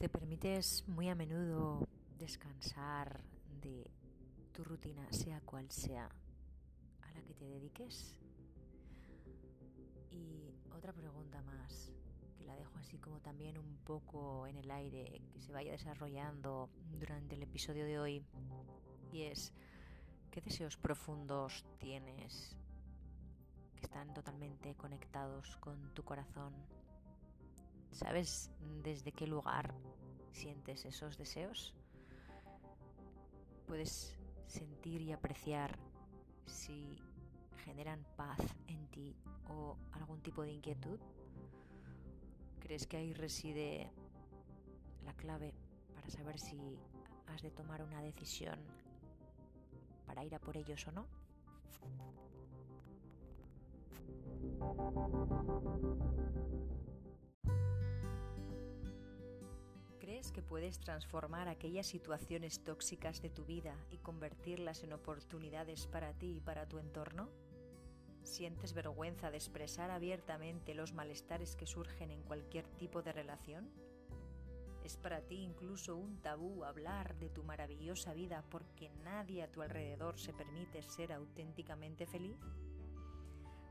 ¿Te permites muy a menudo descansar de tu rutina, sea cual sea, a la que te dediques? Y otra pregunta más, que la dejo así como también un poco en el aire, que se vaya desarrollando durante el episodio de hoy, y es, ¿qué deseos profundos tienes que están totalmente conectados con tu corazón? ¿Sabes desde qué lugar sientes esos deseos? Puedes sentir y apreciar si generan paz en ti o algún tipo de inquietud. ¿Crees que ahí reside la clave para saber si has de tomar una decisión para ir a por ellos o no? ¿Crees que puedes transformar aquellas situaciones tóxicas de tu vida y convertirlas en oportunidades para ti y para tu entorno? ¿Sientes vergüenza de expresar abiertamente los malestares que surgen en cualquier tipo de relación? ¿Es para ti incluso un tabú hablar de tu maravillosa vida porque nadie a tu alrededor se permite ser auténticamente feliz?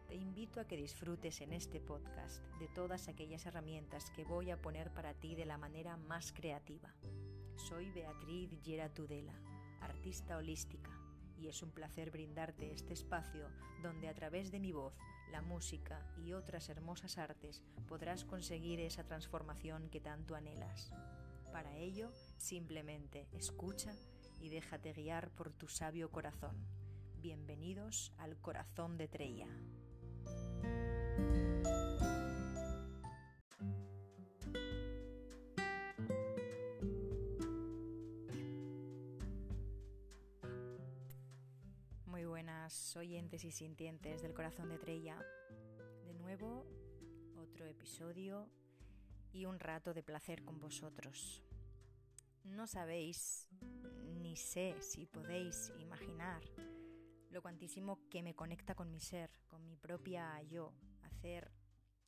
Te invito a que disfrutes en este podcast de todas aquellas herramientas que voy a poner para ti de la manera más creativa. Soy Beatriz Gera Tudela, artista holística, y es un placer brindarte este espacio donde a través de mi voz, la música y otras hermosas artes podrás conseguir esa transformación que tanto anhelas. Para ello, simplemente escucha y déjate guiar por tu sabio corazón. Bienvenidos al corazón de Treya. Muy buenas oyentes y sintientes del corazón de Treya. De nuevo, otro episodio y un rato de placer con vosotros. No sabéis, ni sé si podéis imaginar lo cuantísimo que me conecta con mi ser, con mi propia yo, hacer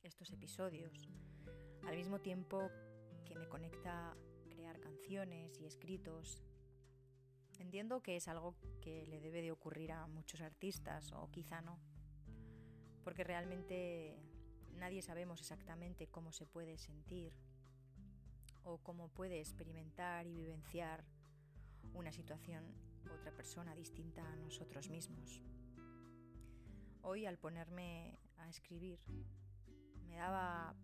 estos episodios. Al mismo tiempo que me conecta crear canciones y escritos. Entiendo que es algo que le debe de ocurrir a muchos artistas, o quizá no, porque realmente nadie sabemos exactamente cómo se puede sentir o cómo puede experimentar y vivenciar una situación otra persona distinta a nosotros mismos. Hoy al ponerme a escribir me daba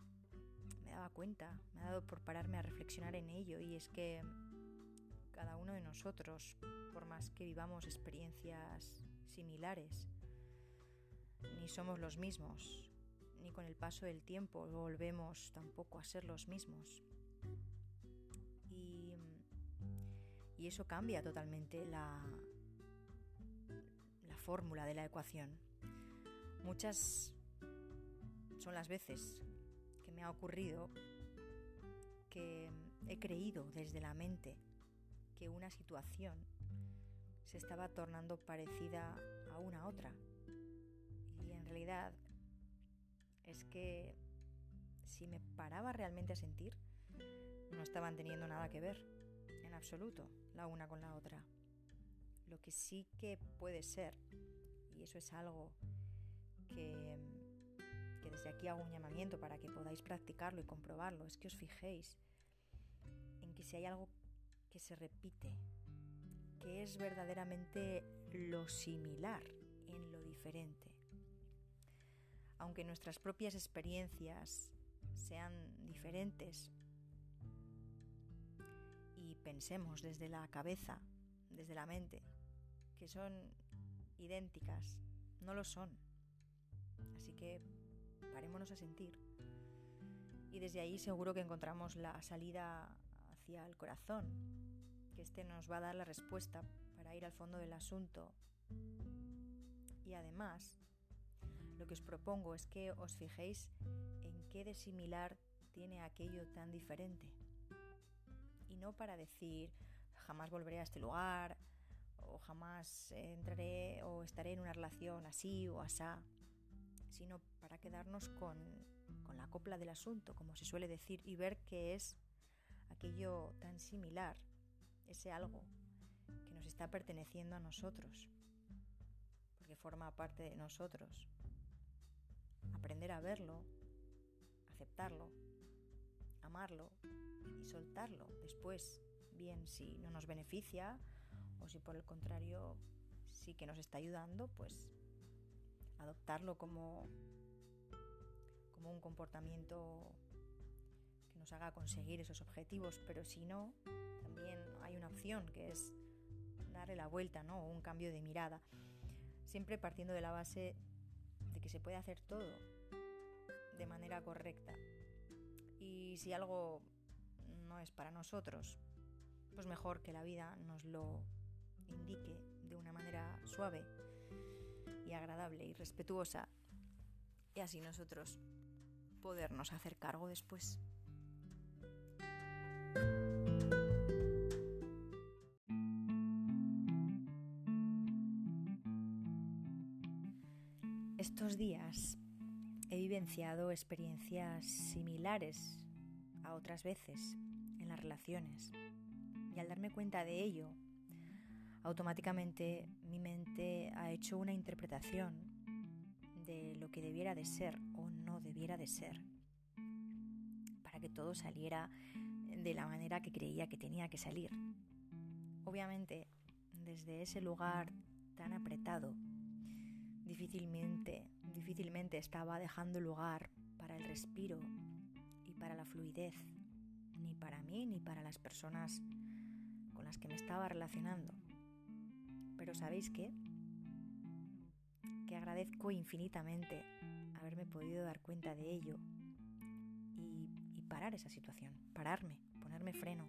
me daba cuenta, me ha dado por pararme a reflexionar en ello y es que cada uno de nosotros, por más que vivamos experiencias similares, ni somos los mismos, ni con el paso del tiempo volvemos tampoco a ser los mismos. Y eso cambia totalmente la, la fórmula de la ecuación. Muchas son las veces que me ha ocurrido que he creído desde la mente que una situación se estaba tornando parecida a una otra. Y en realidad es que si me paraba realmente a sentir, no estaban teniendo nada que ver, en absoluto la una con la otra. Lo que sí que puede ser, y eso es algo que, desde aquí hago un llamamiento para que podáis practicarlo y comprobarlo, es que os fijéis en que si hay algo que se repite, que es verdaderamente lo similar en lo diferente. Aunque nuestras propias experiencias sean diferentes y pensemos desde la cabeza, desde la mente, que son idénticas, no lo son. Así que parémonos a sentir. Y desde ahí seguro que encontramos la salida hacia el corazón, que este nos va a dar la respuesta para ir al fondo del asunto. Y además, lo que os propongo es que os fijéis en qué de similar tiene aquello tan diferente y no para decir jamás volveré a este lugar o jamás entraré o estaré en una relación así o asá, sino para quedarnos con, con la copla del asunto, como se suele decir, y ver qué es aquello tan similar, ese algo que nos está perteneciendo a nosotros, porque forma parte de nosotros. Aprender a verlo, aceptarlo, amarlo y soltarlo después, bien si no nos beneficia o si por el contrario sí que nos está ayudando, pues adoptarlo como, como un comportamiento que nos haga conseguir esos objetivos, pero si no, también hay una opción que es darle la vuelta, ¿no? O un cambio de mirada. Siempre partiendo de la base de que se puede hacer todo de manera correcta. Y si algo no es para nosotros, pues mejor que la vida nos lo indique de una manera suave y agradable y respetuosa y así nosotros podernos hacer cargo después. Estos días he vivenciado experiencias similares a otras veces en las relaciones y al darme cuenta de ello automáticamente mi mente ha hecho una interpretación de lo que debiera de ser de ser para que todo saliera de la manera que creía que tenía que salir. Obviamente, desde ese lugar tan apretado, difícilmente, difícilmente estaba dejando lugar para el respiro y para la fluidez, ni para mí ni para las personas con las que me estaba relacionando. Pero ¿sabéis qué? Que agradezco infinitamente haberme podido dar cuenta de ello y, parar esa situación, pararme, ponerme freno.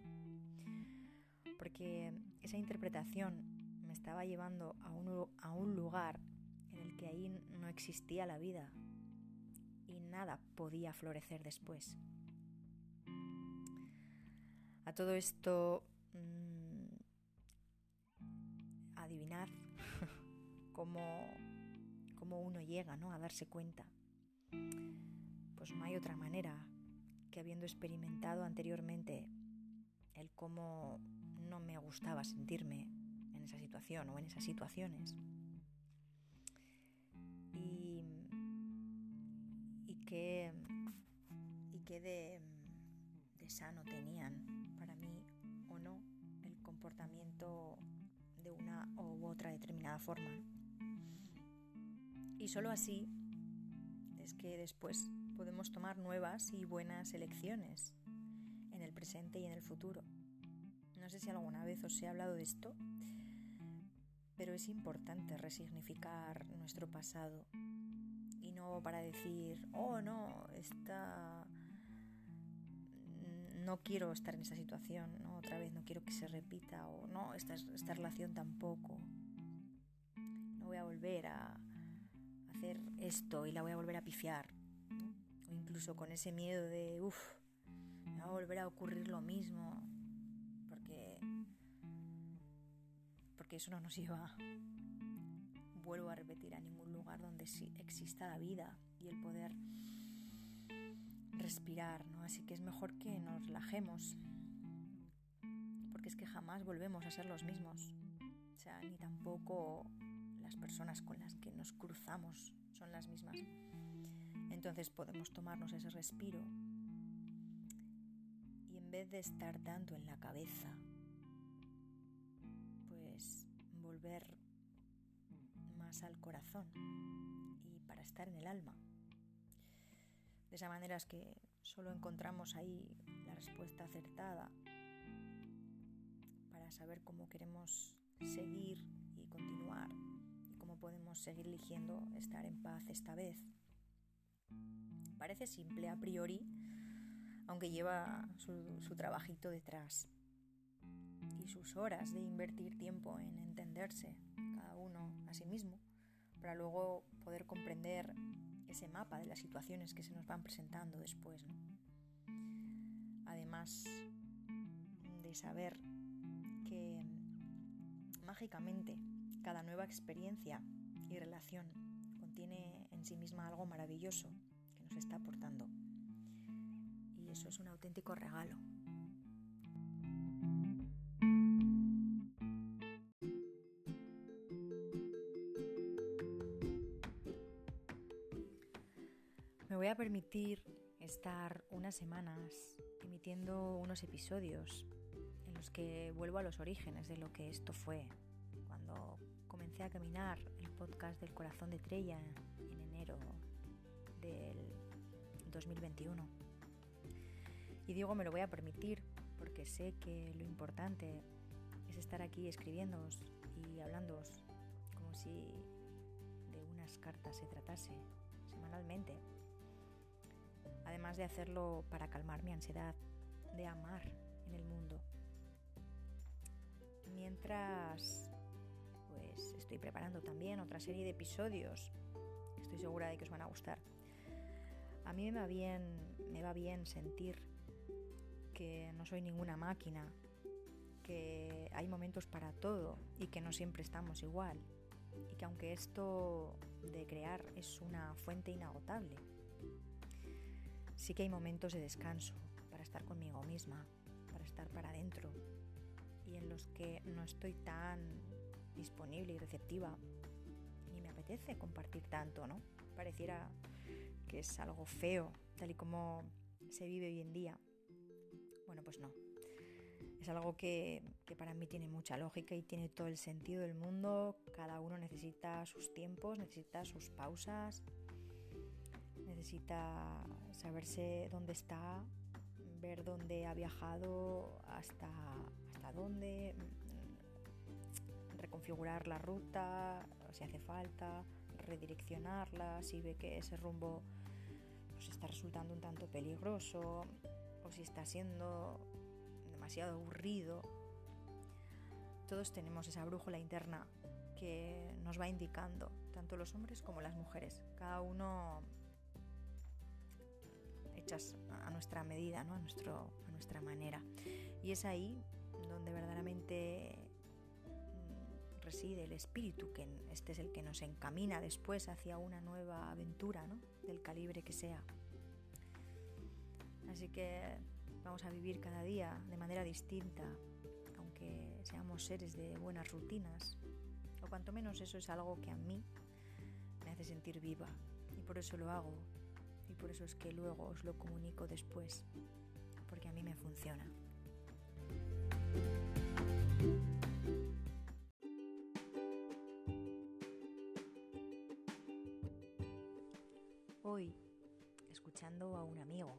Porque esa interpretación me estaba llevando a un, a un lugar en el que ahí no existía la vida y nada podía florecer después. A todo esto adivinad cómo, cómo uno llega ¿no? a darse cuenta. Pues no hay otra manera que habiendo experimentado anteriormente el cómo no me gustaba sentirme en esa situación o en esas situaciones. Y, y qué, y de, de sano tenían para mí o no el comportamiento de una u otra determinada forma. Y solo así que después podemos tomar nuevas y buenas elecciones en el presente y en el futuro. No sé si alguna vez os he hablado de esto, pero es importante resignificar nuestro pasado y no para decir, oh no, esta no quiero estar en esa situación, ¿no? otra vez no quiero que se repita o no, esta, esta relación tampoco. No voy a volver a hacer esto y la voy a volver a pifiar. O incluso con ese miedo de, uff, me va a volver a ocurrir lo mismo. Porque, porque eso no nos lleva, vuelvo a repetir, a ningún lugar donde exista la vida y el poder respirar, ¿no? Así que es mejor que nos relajemos, porque es que jamás volvemos a ser los mismos, ni tampoco las personas con las que nos cruzamos son las mismas. Entonces podemos tomarnos ese respiro y en vez de estar tanto en la cabeza, pues volver más al corazón y para estar en el alma. De esa manera es que solo encontramos ahí la respuesta acertada para saber cómo queremos seguir y continuar podemos seguir eligiendo estar en paz esta vez. Parece simple a priori, aunque lleva su, trabajito detrás y sus horas de invertir tiempo en entenderse cada uno a sí mismo para luego poder comprender ese mapa de las situaciones que se nos van presentando después. Además de saber que mágicamente cada nueva experiencia y relación contiene en sí misma algo maravilloso que nos está aportando. Y eso es un auténtico regalo. Me voy a permitir estar unas semanas emitiendo unos episodios en los que vuelvo a los orígenes de lo que esto fue, a caminar el podcast del corazón de Trella en enero del 2021. Y digo, me lo voy a permitir porque sé que lo importante es estar aquí escribiéndoos y hablándoos como si de unas cartas se tratase semanalmente. Además de hacerlo para calmar mi ansiedad de amar en el mundo. Mientras pues estoy preparando también otra serie de episodios. Estoy segura de que os van a gustar. A mí me va bien, me va bien sentir que no soy ninguna máquina, que hay momentos para todo y que no siempre estamos igual. Y que aunque esto de crear es una fuente inagotable, sí que hay momentos de descanso para estar conmigo misma, para estar para adentro y en los que no estoy tan disponible y receptiva ni me apetece compartir tanto, ¿no? Pareciera que es algo feo, tal y como se vive hoy en día. Bueno, pues no. Es algo que, que, para mí tiene mucha lógica y tiene todo el sentido del mundo. Cada uno necesita sus tiempos, necesita sus pausas, necesita saberse dónde está, ver dónde ha viajado, hasta, hasta dónde, reconfigurar la ruta si hace falta, redireccionarla si ve que ese rumbo pues, está resultando un tanto peligroso o si está siendo demasiado aburrido. Todos tenemos esa brújula interna que nos va indicando, tanto los hombres como las mujeres, cada uno hechas a nuestra medida, ¿no? a, nuestro, a nuestra manera. Y es ahí donde reside el espíritu, que este es el que nos encamina después hacia una nueva aventura, ¿no? del calibre que sea. Así que vamos a vivir cada día de manera distinta, aunque seamos seres de buenas rutinas, o cuanto menos eso es algo que a mí me hace sentir viva, y por eso lo hago, y por eso es que luego os lo comunico después, porque a mí me funciona. Escuchando a un amigo,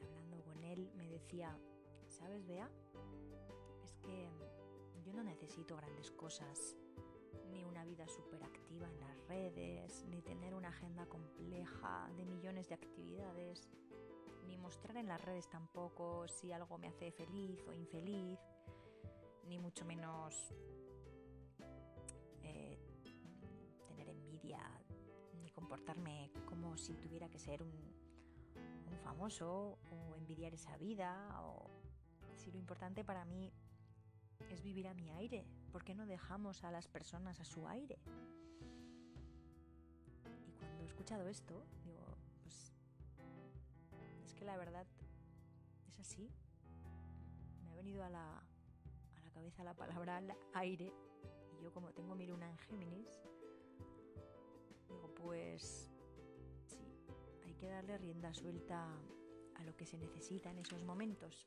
hablando con él, me decía, ¿sabes, Bea? Es que yo no necesito grandes cosas, ni una vida súper activa en las redes, ni tener una agenda compleja de millones de actividades, ni mostrar en las redes tampoco si algo me hace feliz o infeliz, ni mucho menos eh, tener envidia ni comportarme como si tuviera que ser un famoso o envidiar esa vida o si lo importante para mí es vivir a mi aire. ¿Por qué no dejamos a las personas a su aire? Y cuando he escuchado esto, digo, pues es que la verdad es así. Me ha venido a la, a la cabeza la palabra aire y yo como tengo mi luna en Géminis, pues sí, hay que darle rienda suelta a lo que se necesita en esos momentos.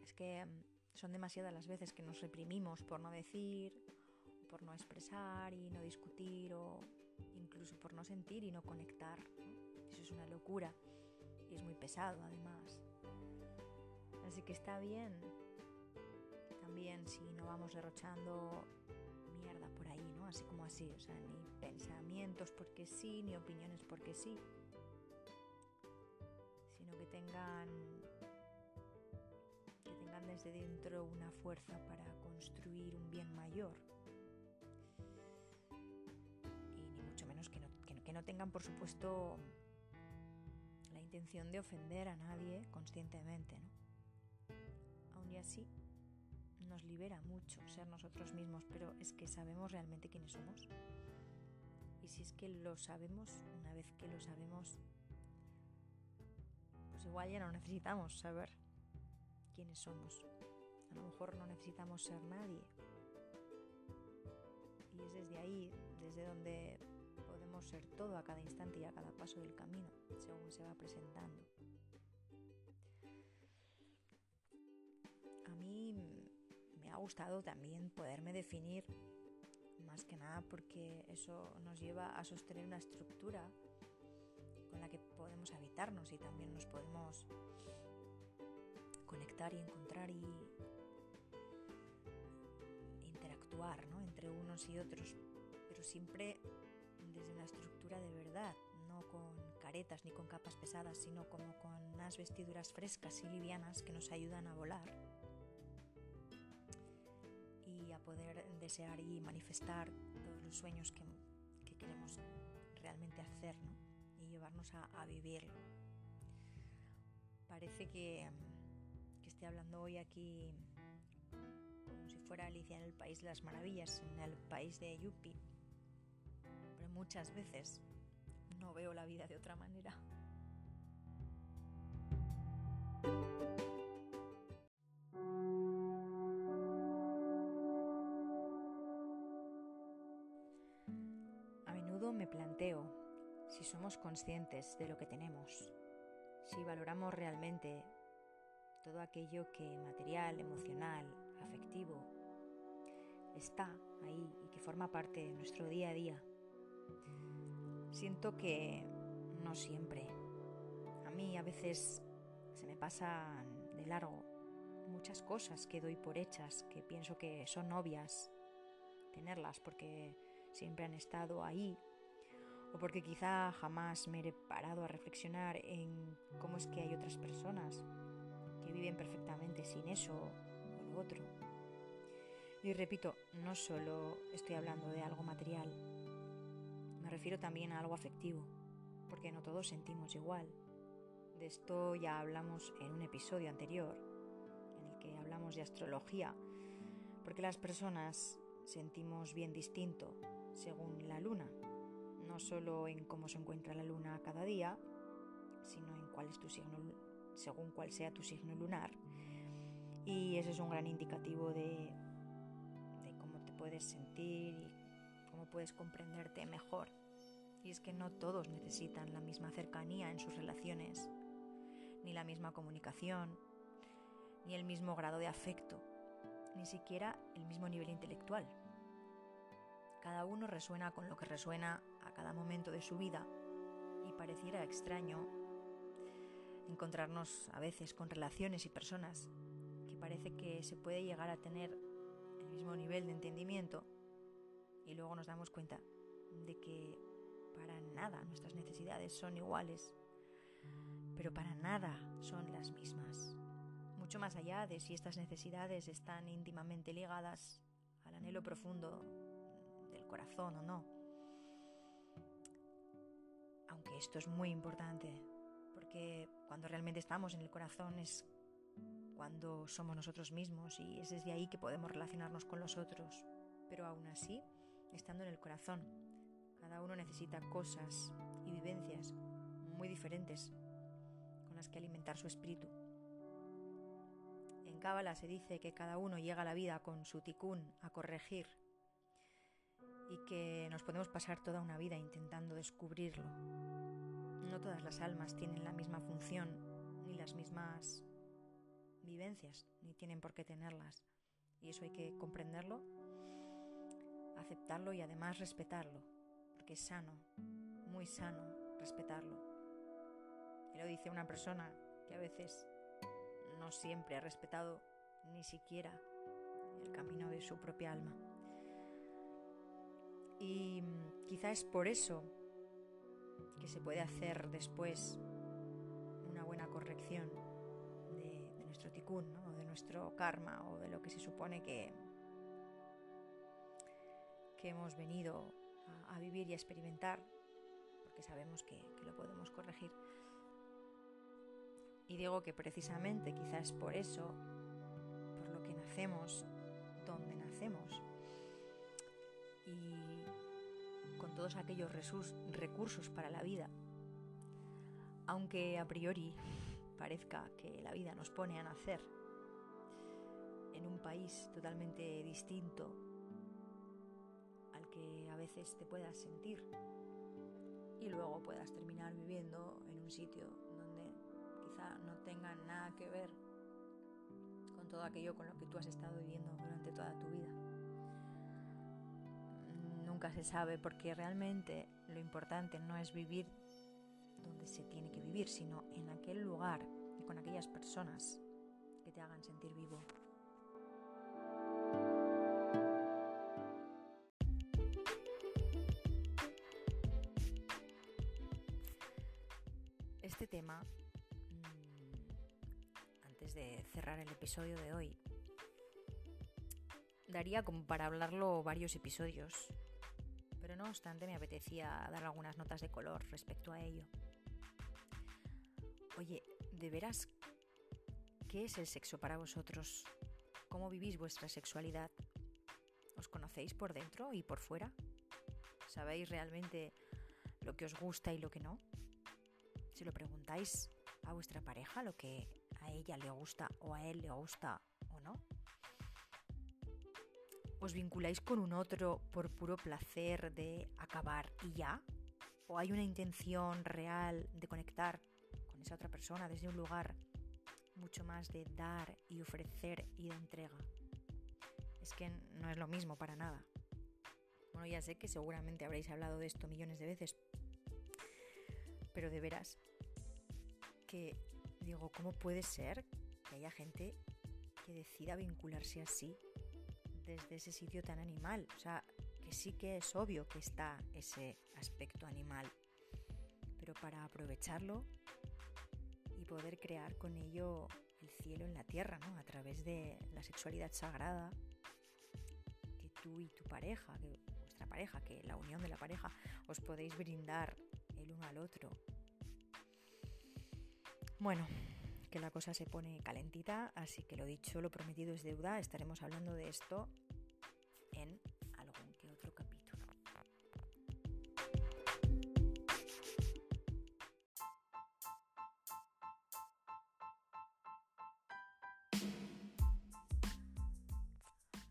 Es que mm, son demasiadas las veces que nos reprimimos por no decir, por no expresar y no discutir o incluso por no sentir y no conectar. Eso es una locura y es muy pesado además. Así que está bien también si no vamos derrochando por ahí, ¿no? Así como así, o sea, ni pensamientos porque sí, ni opiniones porque sí, sino que tengan que tengan desde dentro una fuerza para construir un bien mayor. Y ni mucho menos que no, que no tengan, por supuesto, la intención de ofender a nadie conscientemente, ¿no? Aún y así, nos libera mucho ser nosotros mismos, pero es que sabemos realmente quiénes somos. Y si es que lo sabemos, una vez que lo sabemos, pues igual ya no necesitamos saber quiénes somos. A lo mejor no necesitamos ser nadie. Y es desde ahí, desde donde podemos ser todo a cada instante y a cada paso del camino, según se va presentando. A mí me ha gustado también poderme definir, más que nada porque eso nos lleva a sostener una estructura con la que podemos habitarnos y también nos podemos conectar y encontrar y interactuar entre unos y otros, pero siempre desde una estructura de verdad, no con caretas ni con capas pesadas, sino como con unas vestiduras frescas y livianas que nos ayudan a volar y a poder desear y manifestar todos los sueños que, queremos realmente hacer y llevarnos a, a vivirlo. Parece que, que esté hablando hoy aquí como si fuera Alicia en el País de las Maravillas, en el país de Yuppie muchas veces no veo la vida de otra manera. Somos conscientes de lo que tenemos, si valoramos realmente todo aquello que material, emocional, afectivo está ahí y que forma parte de nuestro día a día Siento que no siempre. A mí a veces se me pasan de largo muchas cosas que doy por hechas, que pienso que son obvias tenerlas porque siempre han estado ahí o porque quizá jamás me he parado a reflexionar en cómo es que hay otras personas que viven perfectamente sin eso o lo otro. Y repito, no solo estoy hablando de algo material, me refiero también a algo afectivo, porque no todos sentimos igual. De esto ya hablamos en un episodio anterior, en el que hablamos de astrología, porque las personas sentimos bien distinto según la luna, no solo en cómo se encuentra la luna cada día, sino en cuál es tu signo, según cuál sea tu signo lunar. Y ese es un gran indicativo de, de cómo te puedes sentir y cómo puedes comprenderte mejor. Y es que no todos necesitan la misma cercanía en sus relaciones, ni la misma comunicación, ni el mismo grado de afecto, ni siquiera el mismo nivel intelectual. Cada uno resuena con lo que resuena a cada momento de su vida y pareciera extraño encontrarnos a veces con relaciones y personas que parece que se puede llegar a tener el mismo nivel de entendimiento y luego nos damos cuenta de que para nada nuestras necesidades son iguales, pero para nada son las mismas. Mucho más allá de si estas necesidades están íntimamente ligadas al anhelo profundo del corazón o no. Aunque esto es muy importante, porque cuando realmente estamos en el corazón es cuando somos nosotros mismos y es desde ahí que podemos relacionarnos con los otros. Pero aún así, estando en el corazón. Cada uno necesita cosas y vivencias muy diferentes con las que alimentar su espíritu. En Cábala se dice que cada uno llega a la vida con su ticún a corregir y que nos podemos pasar toda una vida intentando descubrirlo. No todas las almas tienen la misma función ni las mismas vivencias, ni tienen por qué tenerlas. Y eso hay que comprenderlo aceptarlo y además respetarlo, porque es sano, muy sano respetarlo. Y lo dice una persona que a veces no siempre ha respetado ni siquiera el camino de su propia alma. Y quizá es por eso que se puede hacer después una buena corrección de, nuestro tikkun, o de nuestro karma, o de lo que se supone que, hemos venido a, vivir y a experimentar, porque sabemos que, lo podemos corregir. Y digo que precisamente quizás por eso, por lo que nacemos, donde nacemos, y con todos aquellos recursos para la vida, aunque a priori parezca que la vida nos pone a nacer en un país totalmente distinto que a veces te puedas sentir y luego puedas terminar viviendo en un sitio donde quizá no tenga nada que ver con todo aquello con lo que tú has estado viviendo durante toda tu vida. Nunca se sabe porque realmente lo importante no es vivir donde se tiene que vivir, sino en aquel lugar y con aquellas personas que te hagan sentir vivo. Este tema, mm, antes de cerrar el episodio de hoy, daría como para hablarlo varios episodios, pero no obstante me apetecía dar algunas notas de color respecto a ello. Oye, ¿de veras qué es el sexo para vosotros? ¿Cómo vivís vuestra sexualidad? ¿Os conocéis por dentro y por fuera? ¿Sabéis realmente lo que os gusta y lo que no? Si lo preguntáis a vuestra pareja lo que a ella le gusta o a él le gusta o no. ¿Os vinculáis con un otro por puro placer de acabar y ya? ¿O hay una intención real de conectar esa otra persona desde un lugar mucho más de dar y ofrecer y de entrega. Es que no es lo mismo para nada. Bueno, ya sé que seguramente habréis hablado de esto millones de veces, pero de veras que digo, ¿cómo puede ser que haya gente que decida vincularse así desde ese sitio tan animal? O sea, que sí que es obvio que está ese aspecto animal, pero para aprovecharlo poder crear con ello el cielo en la tierra, ¿no? A través de la sexualidad sagrada que tú y tu pareja, que vuestra pareja, que la unión de la pareja os podéis brindar el uno al otro. Bueno, que la cosa se pone calentita, así que lo dicho, lo prometido es deuda. Estaremos hablando de esto en algún que otro capítulo.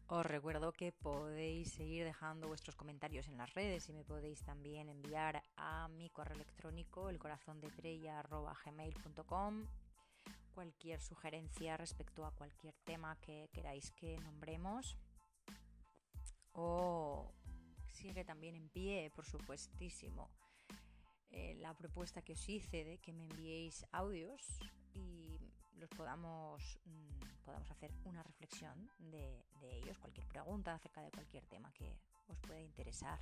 Os recuerdo que podéis seguir dejando vuestros comentarios en las redes y me podéis también enviar a mi correo electrónico elcorazondetrella.gmail.com cualquier sugerencia respecto a cualquier tema que queráis que nombremos o sigue también en pie, por supuestísimo, eh, la propuesta que os hice de que me enviéis audios y los podamos, mm, podamos hacer una reflexión de, ellos, cualquier pregunta acerca de cualquier tema que os pueda interesar.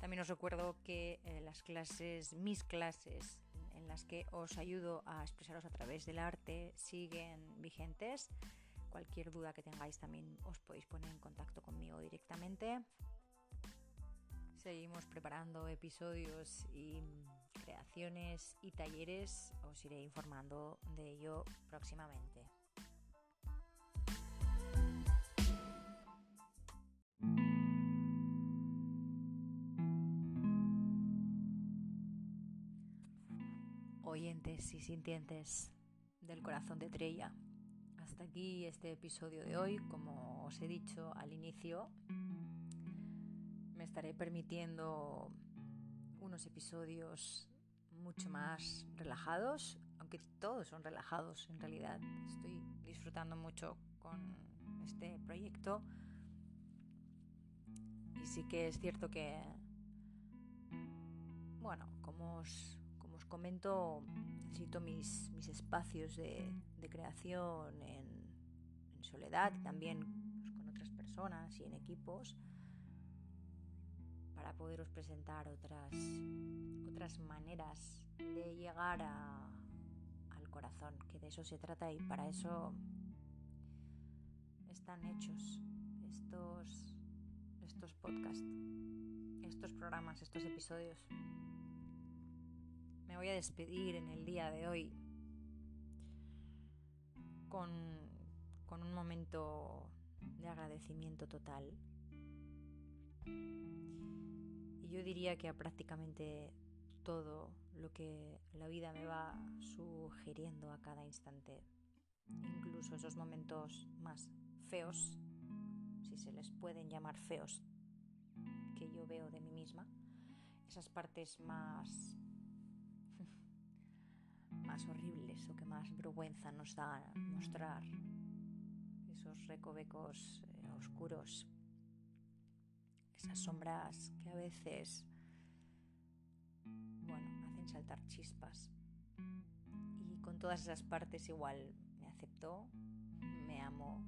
También os recuerdo que eh, las clases, mis clases, en las que os ayudo a expresaros a través del arte, siguen vigentes. Cualquier duda que tengáis también os podéis poner en contacto conmigo directamente. Seguimos preparando episodios y creaciones y talleres. Os iré informando de ello próximamente. Y sintientes del corazón de Trella. Hasta aquí este episodio de hoy. Como os he dicho al inicio, me estaré permitiendo unos episodios mucho más relajados, aunque todos son relajados en realidad. Estoy disfrutando mucho con este proyecto y sí que es cierto que, bueno, como os comento, necesito mis, mis espacios de, creación en, soledad y también pues, con otras personas y en equipos para poderos presentar otras, otras maneras de llegar al corazón, que de eso se trata y para eso están hechos estos, estos podcasts, estos programas, estos episodios. Voy a despedir en el día de hoy con, con un momento de agradecimiento total. Y yo diría que a prácticamente todo lo que la vida me va sugiriendo a cada instante, incluso esos momentos más feos, si se les pueden llamar feos, que yo veo de mí misma, esas partes más más horribles o que más vergüenza nos da mostrar esos recovecos eh, oscuros esas sombras que a veces bueno hacen saltar chispas. Y con todas esas partes igual me aceptó me amo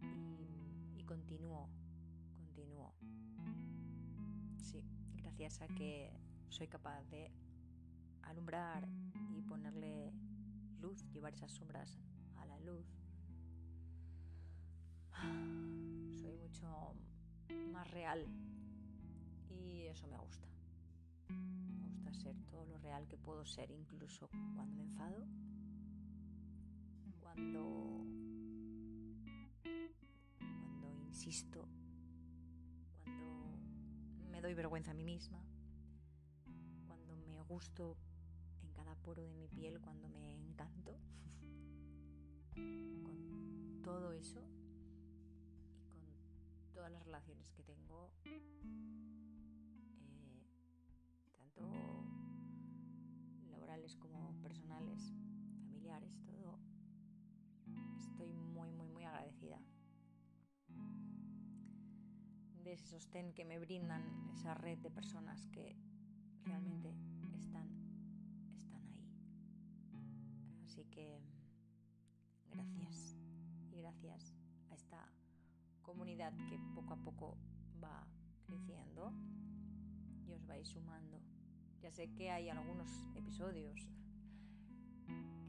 y, y continúo continúo. Sí gracias a que soy capaz de alumbrar y ponerle luz, llevar esas sombras a la luz. Soy mucho más real y eso me gusta. Me gusta ser todo lo real que puedo ser, incluso cuando me enfado, cuando, cuando insisto, cuando me doy vergüenza a mí misma, cuando me gusto cada poro de mi piel cuando me encanto. con todo eso y con todas las relaciones que tengo, eh, tanto laborales como personales, familiares, todo, estoy muy, muy, muy agradecida de ese sostén que me brindan esa red de personas que realmente están Así que gracias y gracias a esta comunidad que poco a poco va creciendo y os vais sumando. Ya sé que hay algunos episodios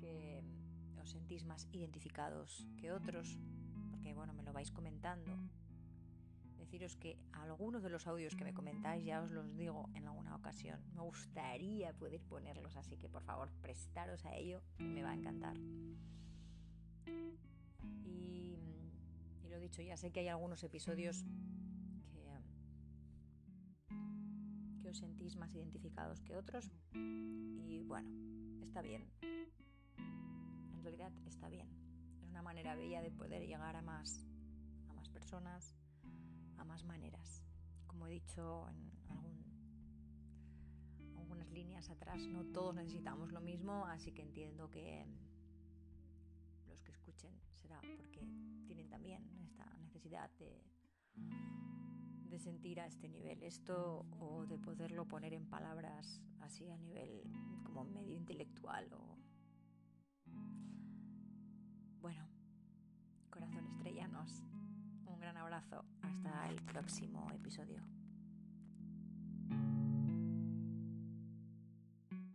que os sentís más identificados que otros, porque bueno, me lo vais comentando deciros que algunos de los audios que me comentáis ya os los digo en alguna ocasión. Me gustaría poder ponerlos, así que por favor prestaros a ello, me va a encantar. Y, y lo dicho, ya sé que hay algunos episodios que, que os sentís más identificados que otros y bueno, está bien. En realidad está bien. Es una manera bella de poder llegar a más, a más personas a más maneras. Como he dicho en algunas líneas atrás, no todos necesitamos lo mismo, así que entiendo que los que escuchen será porque tienen también esta necesidad de, sentir a este nivel esto o de poderlo poner en palabras así a nivel como medio intelectual o bueno corazón estrellanos un gran abrazo. Hasta el próximo episodio.